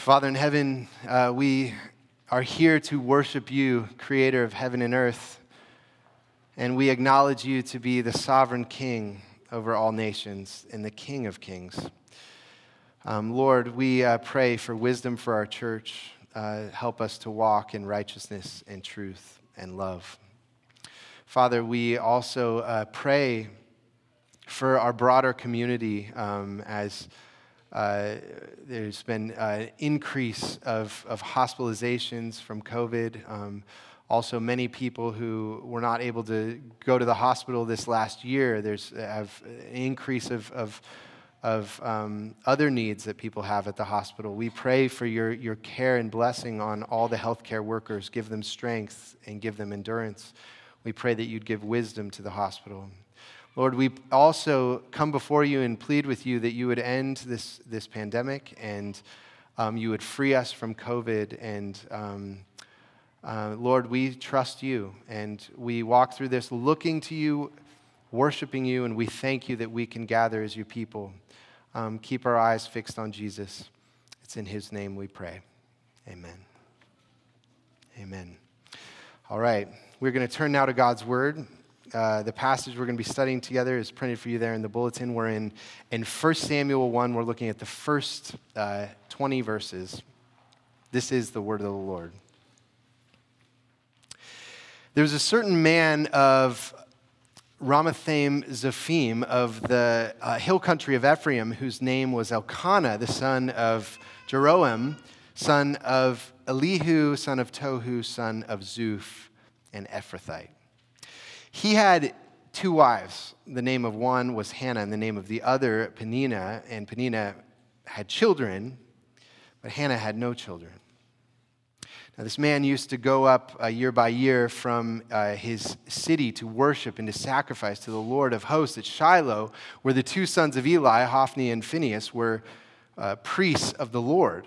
Father in heaven, uh, we are here to worship you, creator of heaven and earth, and we acknowledge you to be the sovereign king over all nations and the king of kings. Um, Lord, we uh, pray for wisdom for our church. Uh, help us to walk in righteousness and truth and love. Father, we also uh, pray for our broader community um, as uh, there's been an increase of, of hospitalizations from COVID. Um, also, many people who were not able to go to the hospital this last year, there's have an increase of, of, of um, other needs that people have at the hospital. We pray for your, your care and blessing on all the healthcare workers. Give them strength and give them endurance. We pray that you'd give wisdom to the hospital. Lord, we also come before you and plead with you that you would end this, this pandemic and um, you would free us from COVID. And um, uh, Lord, we trust you and we walk through this looking to you, worshiping you, and we thank you that we can gather as your people. Um, keep our eyes fixed on Jesus. It's in his name we pray. Amen. Amen. All right, we're going to turn now to God's word. Uh, the passage we're going to be studying together is printed for you there in the bulletin. We're in, in 1 Samuel 1. We're looking at the first uh, 20 verses. This is the word of the Lord. There was a certain man of Ramathaim Zophim of the uh, hill country of Ephraim, whose name was Elkanah, the son of Jeroham, son of Elihu, son of Tohu, son of Zuph, an Ephrathite. He had two wives. The name of one was Hannah, and the name of the other, Peninnah. And Peninnah had children, but Hannah had no children. Now, this man used to go up uh, year by year from uh, his city to worship and to sacrifice to the Lord of hosts at Shiloh, where the two sons of Eli, Hophni and Phinehas, were uh, priests of the Lord.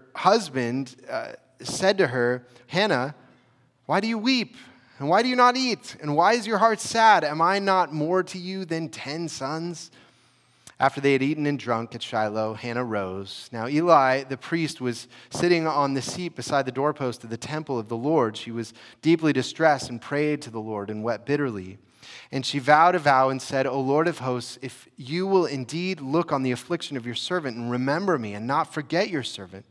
husband uh, said to her, Hannah, why do you weep? And why do you not eat? And why is your heart sad? Am I not more to you than ten sons? After they had eaten and drunk at Shiloh, Hannah rose. Now, Eli, the priest, was sitting on the seat beside the doorpost of the temple of the Lord. She was deeply distressed and prayed to the Lord and wept bitterly. And she vowed a vow and said, O Lord of hosts, if you will indeed look on the affliction of your servant and remember me and not forget your servant,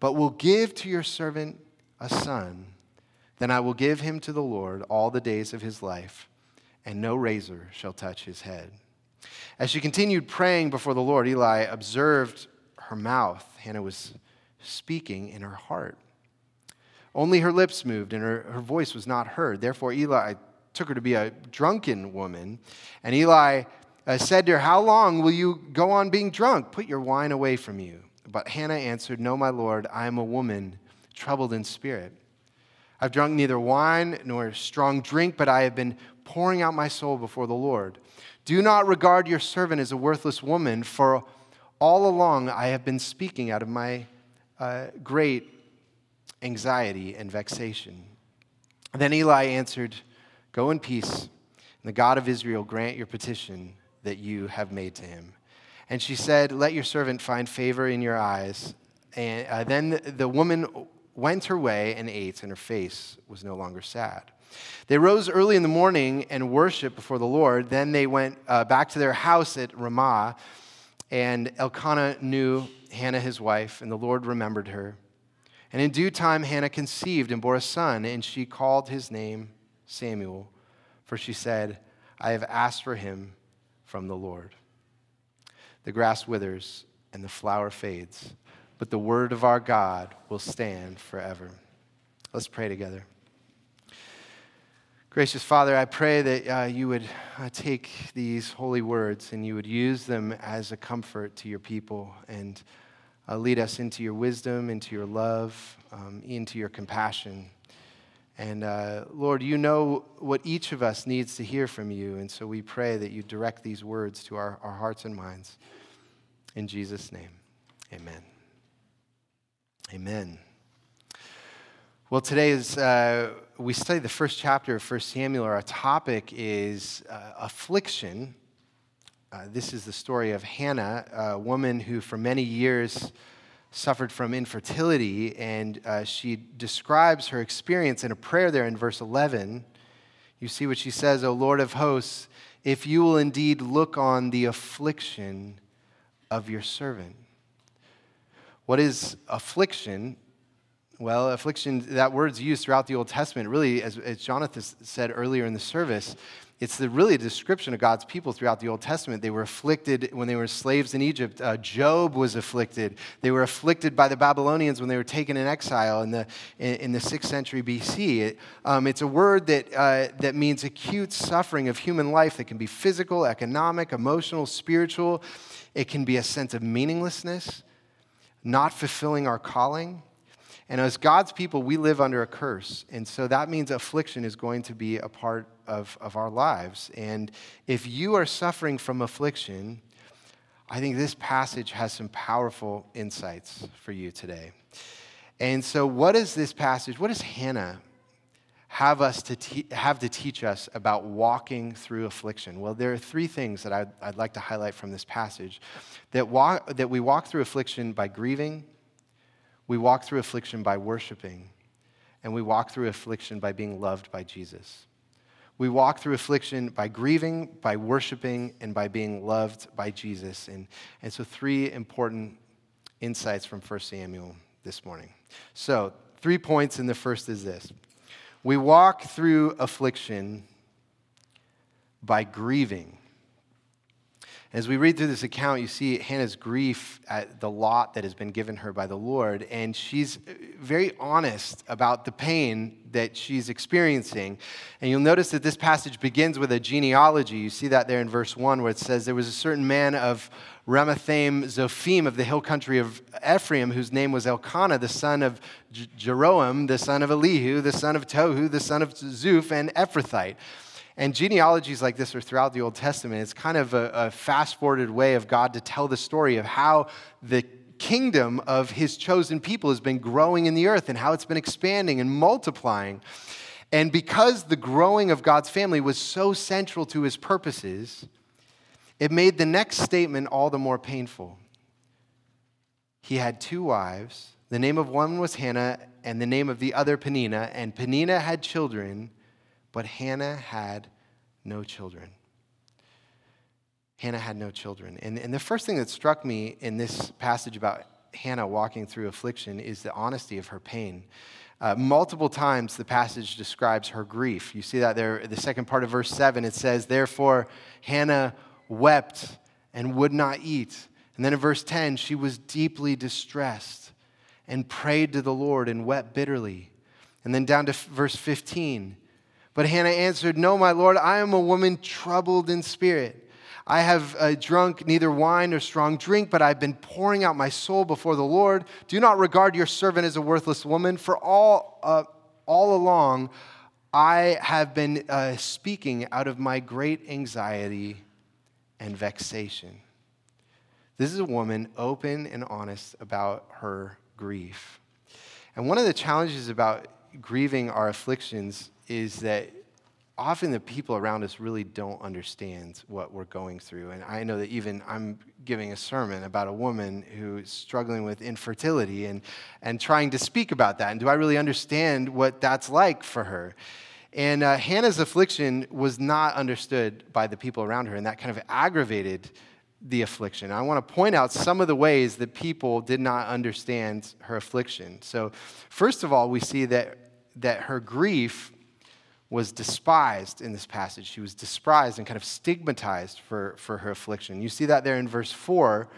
but will give to your servant a son. Then I will give him to the Lord all the days of his life, and no razor shall touch his head. As she continued praying before the Lord, Eli observed her mouth. Hannah was speaking in her heart. Only her lips moved, and her, her voice was not heard. Therefore, Eli took her to be a drunken woman. And Eli uh, said to her, How long will you go on being drunk? Put your wine away from you. But Hannah answered, No, my Lord, I am a woman troubled in spirit. I've drunk neither wine nor strong drink, but I have been pouring out my soul before the Lord. Do not regard your servant as a worthless woman, for all along I have been speaking out of my uh, great anxiety and vexation. Then Eli answered, Go in peace, and the God of Israel grant your petition that you have made to him. And she said, Let your servant find favor in your eyes. And uh, then the woman went her way and ate, and her face was no longer sad. They rose early in the morning and worshiped before the Lord. Then they went uh, back to their house at Ramah, and Elkanah knew Hannah his wife, and the Lord remembered her. And in due time, Hannah conceived and bore a son, and she called his name Samuel, for she said, I have asked for him from the Lord. The grass withers and the flower fades, but the word of our God will stand forever. Let's pray together. Gracious Father, I pray that uh, you would uh, take these holy words and you would use them as a comfort to your people. And uh, lead us into your wisdom, into your love, um, into your compassion. And uh, Lord, you know what each of us needs to hear from you. And so we pray that you direct these words to our, our hearts and minds. In Jesus' name, amen. Amen. Well, today is uh, we study the first chapter of 1 Samuel. Our topic is uh, affliction. Uh, this is the story of Hannah, a woman who, for many years, suffered from infertility, and uh, she describes her experience in a prayer there in verse 11. You see what she says, O Lord of hosts, if you will indeed look on the affliction of your servant. What is affliction? Well, affliction, that word's used throughout the Old Testament. Really, as, as Jonathan said earlier in the service, it's the, really a description of God's people throughout the Old Testament. They were afflicted when they were slaves in Egypt. Uh, Job was afflicted. They were afflicted by the Babylonians when they were taken in exile in the, in, in the 6th century BC. It, um, it's a word that, uh, that means acute suffering of human life that can be physical, economic, emotional, spiritual. It can be a sense of meaninglessness, not fulfilling our calling. And as God's people, we live under a curse. And so that means affliction is going to be a part of, of our lives. And if you are suffering from affliction, I think this passage has some powerful insights for you today. And so, what is this passage? What does Hannah have us to te- have to teach us about walking through affliction? Well, there are three things that I'd, I'd like to highlight from this passage. That, that we walk through affliction by grieving, we walk through affliction by worshiping, and we walk through affliction by being loved by Jesus. We walk through affliction by grieving, by worshiping, and by being loved by Jesus. And, and so, three important insights from 1 Samuel this morning. So, three points, and the first is this we walk through affliction by grieving. As we read through this account, you see Hannah's grief at the lot that has been given her by the Lord, and she's very honest about the pain that she's experiencing. And you'll notice that this passage begins with a genealogy. You see that there in verse 1, where it says, There was a certain man of Ramathaim Zophim of the hill country of Ephraim, whose name was Elkanah, the son of J- Jeroham, the son of Elihu, the son of Tohu, the son of Zuph, and Ephrathite. And genealogies like this are throughout the Old Testament. It's kind of a, a fast forwarded way of God to tell the story of how the kingdom of his chosen people has been growing in the earth and how it's been expanding and multiplying. And because the growing of God's family was so central to his purposes, it made the next statement all the more painful. He had two wives. The name of one was Hannah, and the name of the other Peninnah. And Peninnah had children, but Hannah had no children. Hannah had no children. And, and the first thing that struck me in this passage about Hannah walking through affliction is the honesty of her pain. Uh, multiple times the passage describes her grief. You see that there, the second part of verse 7, it says, Therefore, Hannah wept and would not eat. And then in verse 10, she was deeply distressed and prayed to the Lord and wept bitterly. And then down to verse 15, but Hannah answered, No, my Lord, I am a woman troubled in spirit. I have uh, drunk neither wine nor strong drink, but I've been pouring out my soul before the Lord. Do not regard your servant as a worthless woman, for all, uh, all along I have been uh, speaking out of my great anxiety and vexation. This is a woman open and honest about her grief. And one of the challenges about grieving our afflictions is that often the people around us really don't understand what we're going through. And I know that even I'm giving a sermon about a woman who's struggling with infertility and, and trying to speak about that. And do I really understand what that's like for her? And uh, Hannah's affliction was not understood by the people around her, and that kind of aggravated the affliction. I want to point out some of the ways that people did not understand her affliction. So, first of all, we see that, that her grief was despised in this passage. She was despised and kind of stigmatized for, for her affliction. You see that there in verse 4,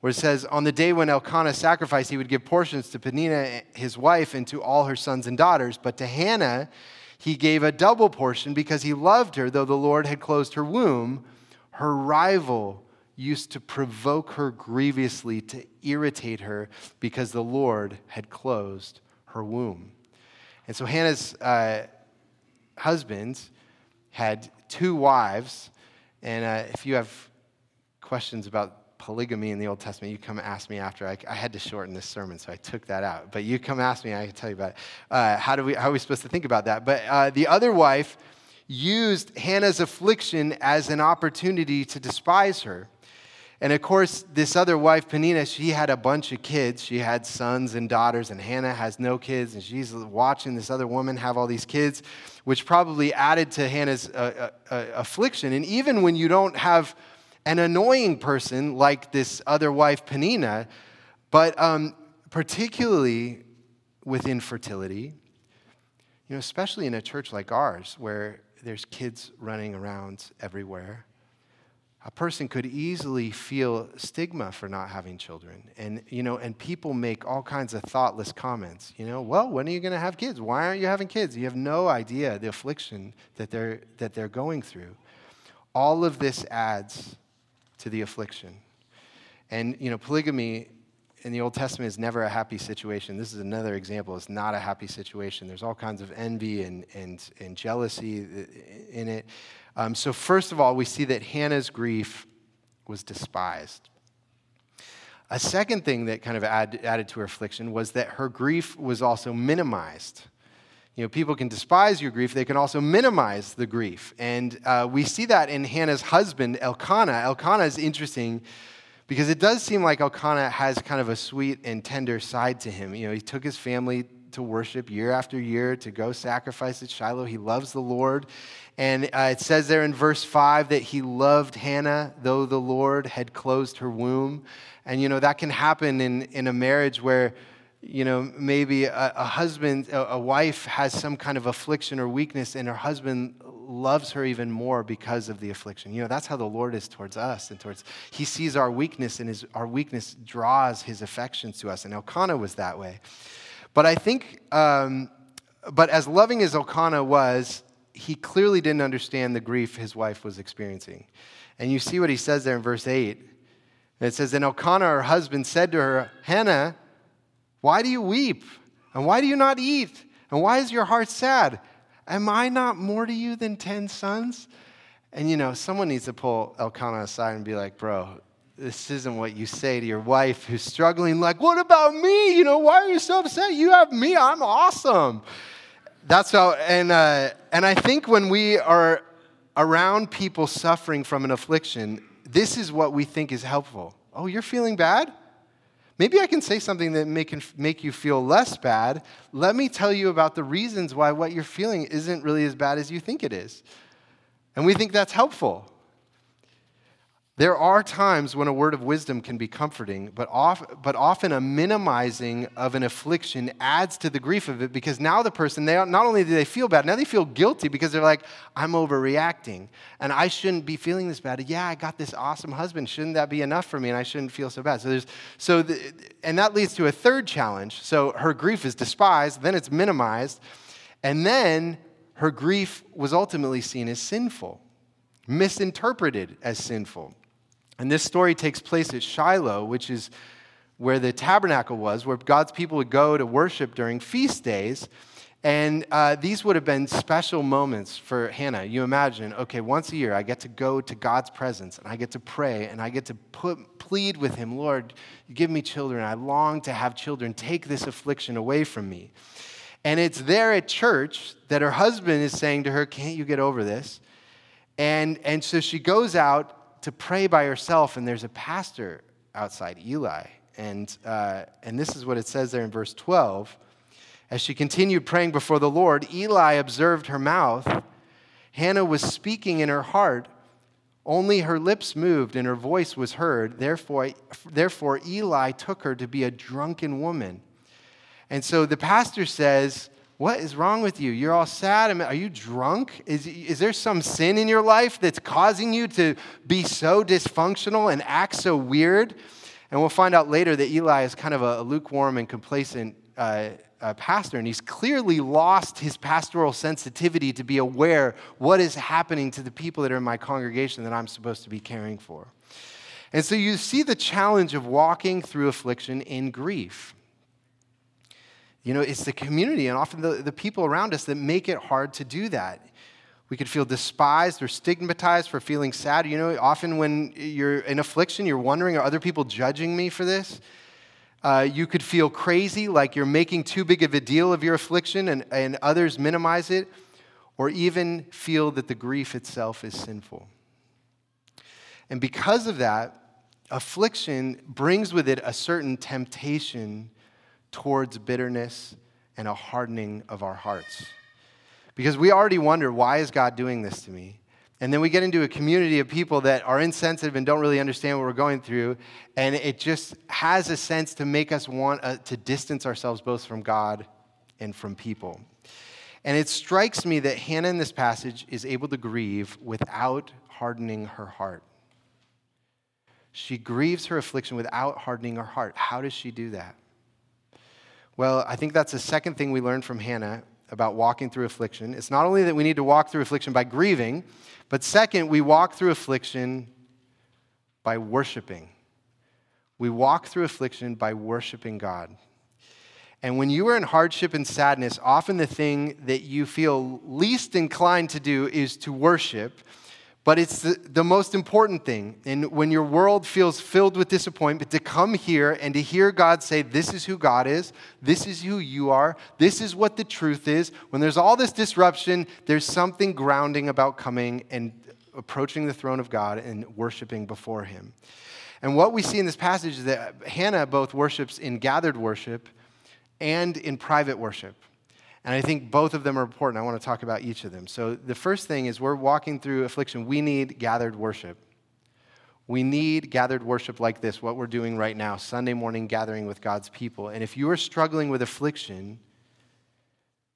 where it says, On the day when Elkanah sacrificed, he would give portions to Peninnah, his wife, and to all her sons and daughters. But to Hannah, he gave a double portion because he loved her, though the Lord had closed her womb. Her rival used to provoke her grievously to irritate her because the Lord had closed her womb. And so Hannah's uh, husband had two wives. And uh, if you have questions about polygamy in the Old Testament, you come ask me after. I, I, had to shorten this sermon, so I took that out. But you come ask me, I can tell you about it. Uh, how, do we, how are we supposed to think about that? But uh, the other wife used Hannah's affliction as an opportunity to despise her. And of course, this other wife, Peninnah, she had a bunch of kids. She had sons and daughters, and Hannah has no kids, and she's watching this other woman have all these kids, which probably added to Hannah's uh, uh, uh, affliction. And even when you don't have an annoying person like this other wife, Peninnah, but um, particularly with infertility, you know, especially in a church like ours where there's kids running around everywhere a person could easily feel stigma for not having children. And you know and people make all kinds of thoughtless comments you know well when are you going to have kids? Why aren't you having kids? You have no idea the affliction that they're that they're going through. All of this adds to the affliction. And you know polygamy in the Old Testament is never a happy situation. This is another example. It's not a happy situation. There's all kinds of envy and, and, and jealousy in it. Um, so, first of all, we see that Hannah's grief was despised. A second thing that kind of add, added to her affliction was that her grief was also minimized. You know, people can despise your grief, they can also minimize the grief. And uh, we see that in Hannah's husband, Elkanah. Elkanah is interesting because it does seem like Elkanah has kind of a sweet and tender side to him. You know, he took his family to worship year after year, to go sacrifice at Shiloh. He loves the Lord. And uh, it says there in verse 5 that he loved Hannah, though the Lord had closed her womb. And, you know, that can happen in, in a marriage where, you know, maybe a, a husband, a, a wife has some kind of affliction or weakness, and her husband loves her even more because of the affliction. You know, that's how the Lord is towards us and towards He sees our weakness and his, our weakness draws his affections to us. And Elkanah was that way. But I think, um, but as loving as Elkanah was, he clearly didn't understand the grief his wife was experiencing. And you see what he says there in verse 8. It says, Then Elkanah, her husband, said to her, Hannah, why do you weep? And why do you not eat? And why is your heart sad? Am I not more to you than 10 sons? And you know, someone needs to pull Elkanah aside and be like, Bro, this isn't what you say to your wife who's struggling, like, what about me? You know, why are you so upset? You have me, I'm awesome. That's how, and, uh, and I think when we are around people suffering from an affliction, this is what we think is helpful. Oh, you're feeling bad? Maybe I can say something that make, make you feel less bad. Let me tell you about the reasons why what you're feeling isn't really as bad as you think it is. And we think that's helpful. There are times when a word of wisdom can be comforting, but, off, but often a minimizing of an affliction adds to the grief of it because now the person, they, not only do they feel bad, now they feel guilty because they're like, I'm overreacting and I shouldn't be feeling this bad. Yeah, I got this awesome husband. Shouldn't that be enough for me? And I shouldn't feel so bad. So there's, so the, and that leads to a third challenge. So her grief is despised, then it's minimized, and then her grief was ultimately seen as sinful, misinterpreted as sinful. And this story takes place at Shiloh, which is where the tabernacle was, where God's people would go to worship during feast days. And uh, these would have been special moments for Hannah. You imagine, okay, once a year I get to go to God's presence and I get to pray and I get to put, plead with Him, Lord, give me children. I long to have children. Take this affliction away from me. And it's there at church that her husband is saying to her, Can't you get over this? And, and so she goes out to pray by herself, and there's a pastor outside, Eli. And, uh, and this is what it says there in verse 12. As she continued praying before the Lord, Eli observed her mouth. Hannah was speaking in her heart. Only her lips moved and her voice was heard. Therefore, therefore, Eli took her to be a drunken woman. And so the pastor says, what is wrong with you? You're all sad. Are you drunk? Is, is there some sin in your life that's causing you to be so dysfunctional and act so weird? And we'll find out later that Eli is kind of a lukewarm and complacent uh, uh, pastor, and he's clearly lost his pastoral sensitivity to be aware what is happening to the people that are in my congregation that I'm supposed to be caring for. And so you see the challenge of walking through affliction in grief. You know, it's the community and often the, the people around us that make it hard to do that. We could feel despised or stigmatized for feeling sad. You know, often when you're in affliction, you're wondering, are other people judging me for this? Uh, you could feel crazy, like you're making too big of a deal of your affliction and, and others minimize it, or even feel that the grief itself is sinful. And because of that, affliction brings with it a certain temptation towards bitterness and a hardening of our hearts. Because we already wonder, why is God doing this to me? And then we get into a community of people that are insensitive and don't really understand what we're going through. And it just has a sense to make us want uh, to distance ourselves both from God and from people. And it strikes me that Hannah in this passage is able to grieve without hardening her heart. She grieves her affliction without hardening her heart. How does she do that? Well, I think that's the second thing we learned from Hannah about walking through affliction. It's not only that we need to walk through affliction by grieving, but second, we walk through affliction by worshiping. We walk through affliction by worshiping God. And when you are in hardship and sadness, often the thing that you feel least inclined to do is to worship but it's the, the most important thing. And when your world feels filled with disappointment, to come here and to hear God say, This is who God is, this is who you are, this is what the truth is. When there's all this disruption, there's something grounding about coming and approaching the throne of God and worshiping before Him. And what we see in this passage is that Hannah both worships in gathered worship and in private worship. And I think both of them are important. I want to talk about each of them. So, the first thing is we're walking through affliction. We need gathered worship. We need gathered worship like this, what we're doing right now, Sunday morning gathering with God's people. And if you are struggling with affliction,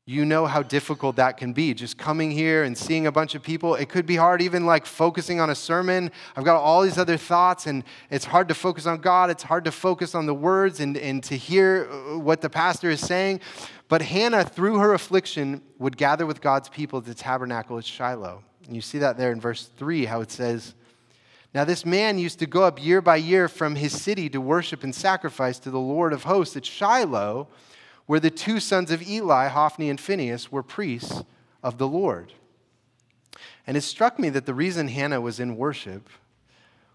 you know how difficult that can be. Just coming here and seeing a bunch of people, it could be hard, even like focusing on a sermon. I've got all these other thoughts, and it's hard to focus on God. It's hard to focus on the words and, and to hear uh, what the pastor is saying. But Hannah, through her affliction, would gather with God's people at the tabernacle at Shiloh. And you see that there in verse 3, how it says, Now this man used to go up year by year from his city to worship and sacrifice to the Lord of hosts at Shiloh where the two sons of Eli, Hophni and Phinehas, were priests of the Lord. And it struck me that the reason Hannah was in worship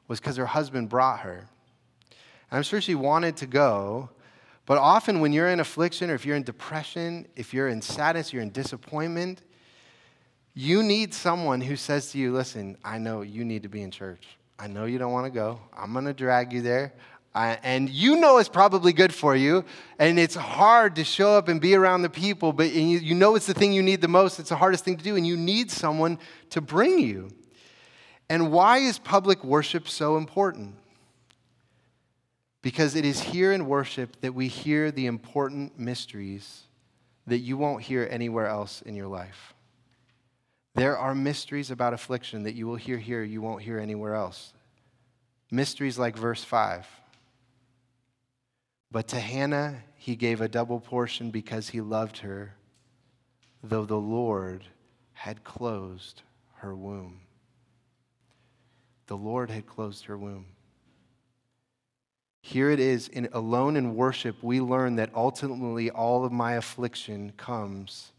was because her husband brought her. And I'm sure she wanted to go, but often when you're in affliction or if you're in depression, if you're in sadness, you're in disappointment, you need someone who says to you, Listen, I know you need to be in church. I know you don't want to go. I'm going to drag you there. Uh, and you know it's probably good for you, and it's hard to show up and be around the people, but you, you know it's the thing you need the most. It's the hardest thing to do, and you need someone to bring you. And why is public worship so important? Because it is here in worship that we hear the important mysteries that you won't hear anywhere else in your life. There are mysteries about affliction that you will hear here, you won't hear anywhere else. Mysteries like verse 5 but to Hannah, he gave a double portion because he loved her, though the Lord had closed her womb. The Lord had closed her womb. Here it is, in, alone in worship, we learn that ultimately all of my affliction comes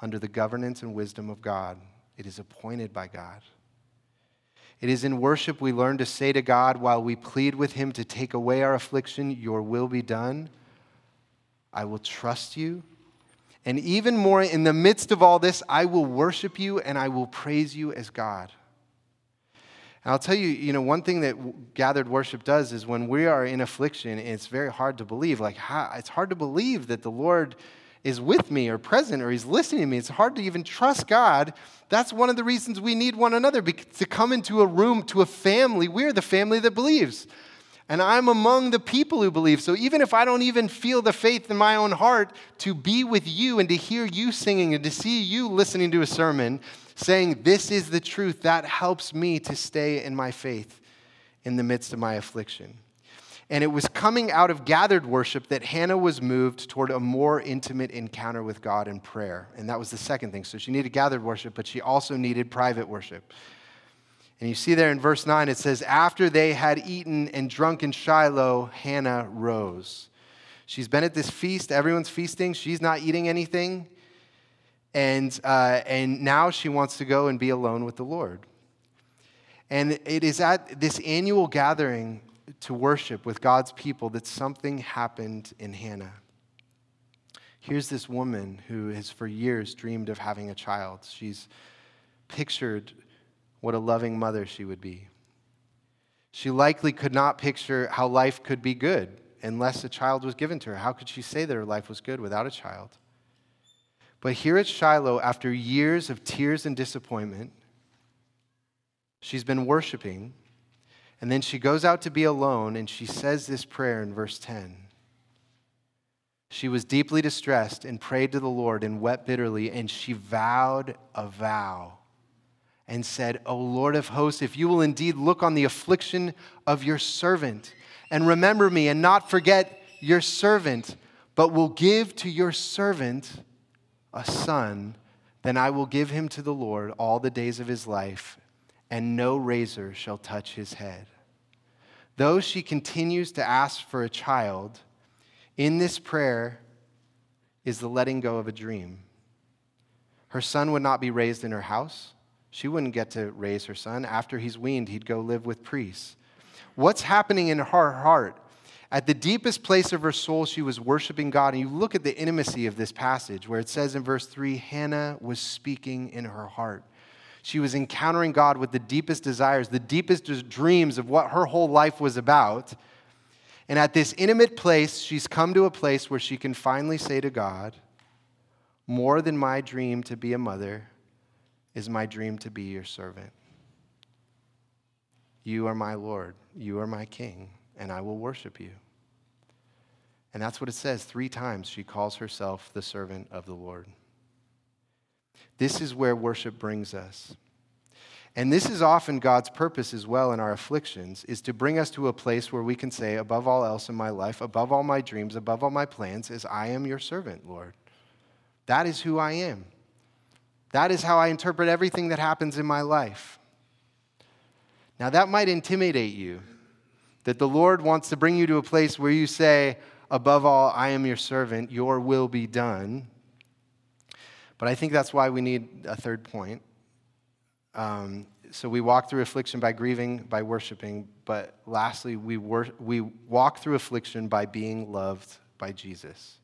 under the governance and wisdom of God. It is appointed by God. It is in worship we learn to say to God while we plead with Him to take away our affliction, Your will be done. I will trust you. And even more, in the midst of all this, I will worship you and I will praise you as God. And I'll tell you, you know, one thing that gathered worship does is when we are in affliction, it's very hard to believe. Like, it's hard to believe that the Lord is with me or present or he's listening to me. It's hard to even trust God. That's one of the reasons we need one another to come into a room, to a family. We're the family that believes. And I'm among the people who believe. So even if I don't even feel the faith in my own heart, to be with you and to hear you singing and to see you listening to a sermon saying, This is the truth, that helps me to stay in my faith in the midst of my affliction. And it was coming out of gathered worship that Hannah was moved toward a more intimate encounter with God in prayer. And that was the second thing. So she needed gathered worship, but she also needed private worship. And you see there in verse 9, it says, After they had eaten and drunk in Shiloh, Hannah rose. She's been at this feast, everyone's feasting, she's not eating anything. And, uh, and now she wants to go and be alone with the Lord. And it is at this annual gathering to worship with God's people that something happened in Hannah. Here's this woman who has for years dreamed of having a child. She's pictured what a loving mother she would be. She likely could not picture how life could be good unless a child was given to her. How could she say that her life was good without a child? But here at Shiloh, after years of tears and disappointment, she's been worshiping, and then she goes out to be alone and she says this prayer in verse 10. She was deeply distressed and prayed to the Lord and wept bitterly, and she vowed a vow and said, O Lord of hosts, if you will indeed look on the affliction of your servant and remember me and not forget your servant, but will give to your servant a son, then I will give him to the Lord all the days of his life, and no razor shall touch his head. Though she continues to ask for a child, in this prayer is the letting go of a dream. Her son would not be raised in her house. She wouldn't get to raise her son. After he's weaned, he'd go live with priests. What's happening in her heart at the deepest place of her soul, she was worshiping God. And you look at the intimacy of this passage where it says in verse 3 Hannah was speaking in her heart. She was encountering God with the deepest desires, the deepest dreams of what her whole life was about. And at this intimate place, she's come to a place where she can finally say to God, More than my dream to be a mother is my dream to be your servant. You are my Lord, you are my King and I will worship you. And that's what it says. Three times she calls herself the servant of the Lord. This is where worship brings us. And this is often God's purpose as well in our afflictions, is to bring us to a place where we can say, above all else in my life, above all my dreams, above all my plans, is I am your servant, Lord. That is who I am. That is how I interpret everything that happens in my life. Now, that might intimidate you that the Lord wants to bring you to a place where you say, Above all, I am your servant, your will be done. But I think that's why we need a third point. Um, so we walk through affliction by grieving, by worshiping, but lastly, we, wor- we walk through affliction by being loved by Jesus.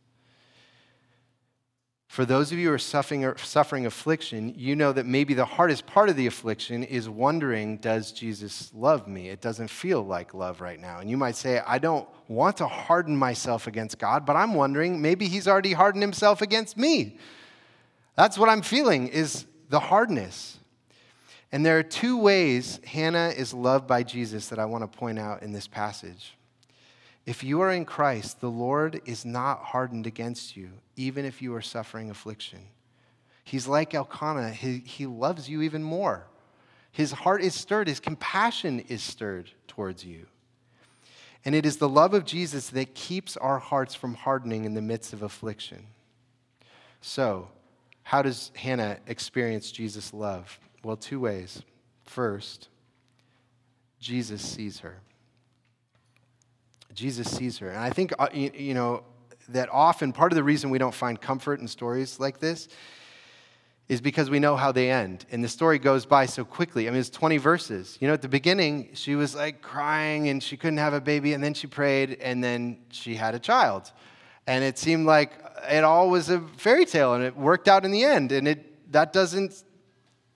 For those of you who are suffering, suffering affliction, you know that maybe the hardest part of the affliction is wondering, does Jesus love me? It doesn't feel like love right now. And you might say, I don't want to harden myself against God, but I'm wondering, maybe he's already hardened himself against me. That's what I'm feeling is the hardness. And there are two ways Hannah is loved by Jesus that I want to point out in this passage. If you are in Christ, the Lord is not hardened against you, even if you are suffering affliction. He's like Elkanah, he, he loves you even more. His heart is stirred, his compassion is stirred towards you. And it is the love of Jesus that keeps our hearts from hardening in the midst of affliction. So, how does Hannah experience Jesus' love? Well, two ways. First, Jesus sees her. Jesus sees her. And I think, uh, you know, that often part of the reason we don't find comfort in stories like this is because we know how they end. And the story goes by so quickly. I mean, it's 20 verses. You know, at the beginning, she was like crying and she couldn't have a baby, and then she prayed, and then she had a child. And it seemed like it all was a fairy tale, and it worked out in the end. And it, that doesn't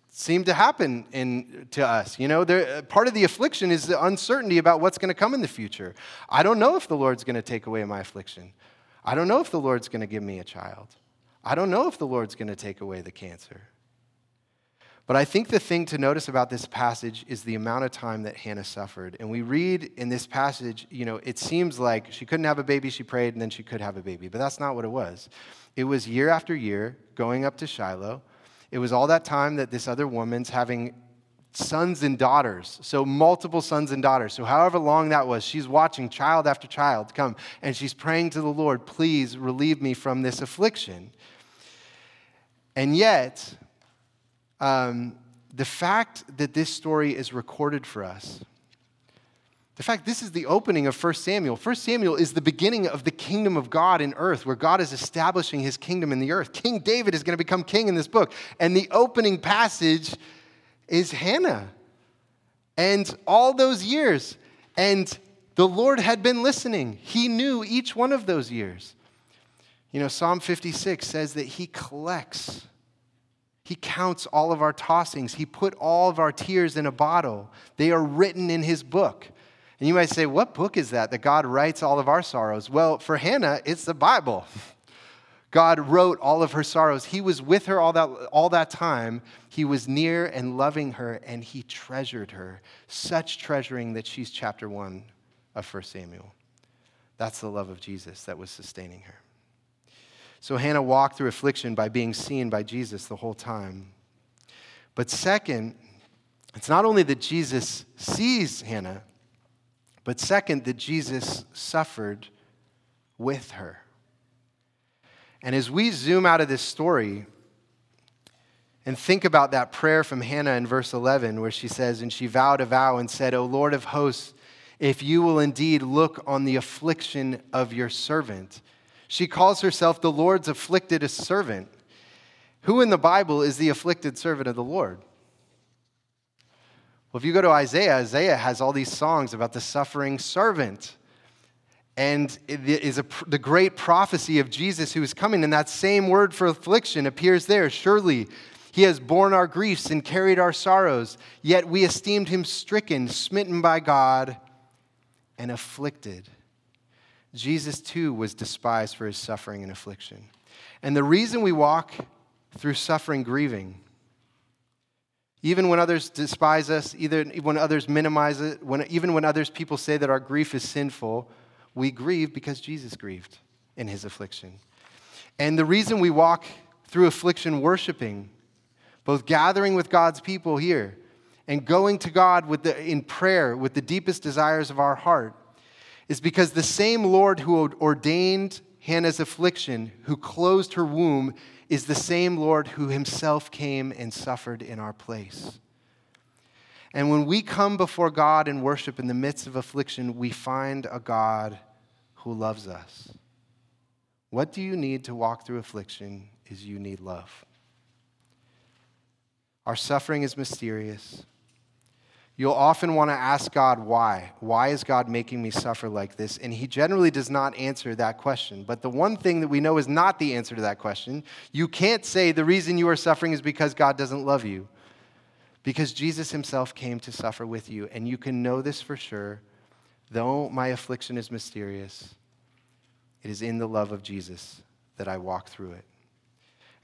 seem to happen in, to us. You know, there, part of the affliction is the uncertainty about what's going to come in the future. I don't know if the Lord's going to take away my affliction. I don't know if the Lord's going to give me a child. I don't know if the Lord's going to take away the cancer. But I think the thing to notice about this passage is the amount of time that Hannah suffered. And we read in this passage, you know, it seems like she couldn't have a baby, she prayed, and then she could have a baby. But that's not what it was. It was year after year going up to Shiloh it was all that time that this other woman's having sons and daughters. So, multiple sons and daughters. So, however long that was, she's watching child after child come and she's praying to the Lord, please relieve me from this affliction. And yet, um, the fact that this story is recorded for us, the fact this is the opening of 1 Samuel. 1 Samuel is the beginning of the kingdom of God in earth, where God is establishing his kingdom in the earth. King David is going to become king in this book. And the opening passage is Hannah. And all those years, and the Lord had been listening. He knew each one of those years. You know, Psalm 56 says that He collects, He counts all of our tossings, He put all of our tears in a bottle. They are written in His book. And you might say, What book is that that God writes all of our sorrows? Well, for Hannah, it's the Bible. God wrote all of her sorrows. He was with her all that, all that time. He was near and loving her, and he treasured her. Such treasuring that she's chapter one of 1 Samuel. That's the love of Jesus that was sustaining her. So Hannah walked through affliction by being seen by Jesus the whole time. But second, it's not only that Jesus sees Hannah, but second, that Jesus suffered with her. And as we zoom out of this story and think about that prayer from Hannah in verse 11, where she says, And she vowed a vow and said, O Lord of hosts, if you will indeed look on the affliction of your servant she calls herself the Lord's afflicted servant. Who in the Bible is the afflicted servant of the Lord? Well, if you go to Isaiah, Isaiah has all these songs about the suffering servant. And it is a, the great prophecy of Jesus who is coming. And that same word for affliction appears there. Surely he has borne our griefs and carried our sorrows, yet we esteemed him stricken, smitten by God, and afflicted. Jesus too was despised for his suffering and affliction. And the reason we walk through suffering, grieving, even when others despise us, either when others minimize it, when, even when others people say that our grief is sinful, we grieve because Jesus grieved in his affliction. And the reason we walk through affliction worshiping, both gathering with God's people here and going to God with the, in prayer with the deepest desires of our heart, is because the same Lord who ordained Hannah's affliction, who closed her womb, is the same Lord who himself came and suffered in our place. And when we come before God and worship in the midst of affliction, we find a God who loves us. What do you need to walk through affliction is you need love. Our suffering is mysterious. You'll often want to ask God why. Why is God making me suffer like this? And He generally does not answer that question. But the one thing that we know is not the answer to that question. You can't say the reason you are suffering is because God doesn't love you, because Jesus Himself came to suffer with you. And you can know this for sure. Though my affliction is mysterious, it is in the love of Jesus that I walk through it.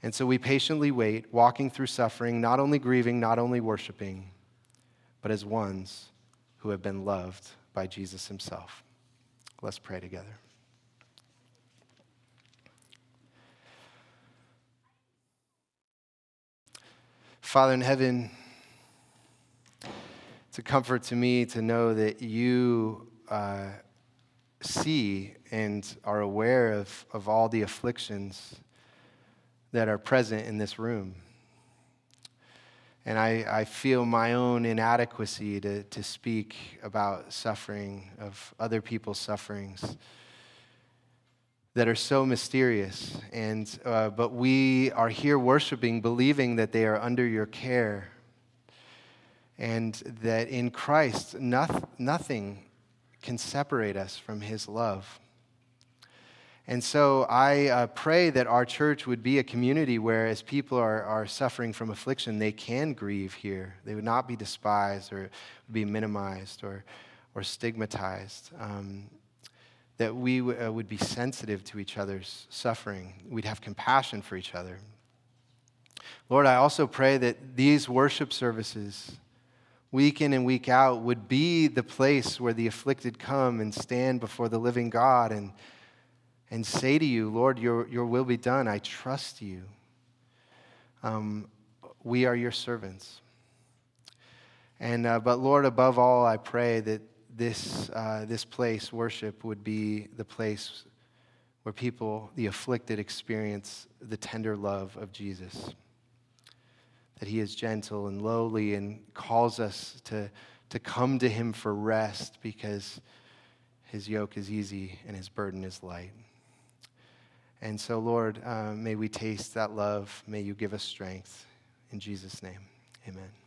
And so we patiently wait, walking through suffering, not only grieving, not only worshiping but as ones who have been loved by Jesus himself. Let's pray together. Father in heaven, it's a comfort to me to know that you uh, see and are aware of, of all the afflictions that are present in this room. And I, I feel my own inadequacy to, to speak about suffering, of other people's sufferings that are so mysterious. And, uh, but we are here worshiping, believing that they are under your care. And that in Christ, noth- nothing can separate us from his love. And so I uh, pray that our church would be a community where, as people are, are suffering from affliction, they can grieve here. They would not be despised or be minimized or, or stigmatized. Um, that we w- uh, would be sensitive to each other's suffering. We'd have compassion for each other. Lord, I also pray that these worship services, week in and week out, would be the place where the afflicted come and stand before the living God and and say to you, Lord, your, your will be done. I trust you. Um, we are your servants. And, uh, but Lord, above all, I pray that this, uh, this place, worship, would be the place where people, the afflicted, experience the tender love of Jesus. that he is gentle and lowly and calls us to, to come to him for rest because his yoke is easy and his burden is light. And so, Lord, uh, may we taste that love. May you give us strength. In Jesus' name, amen.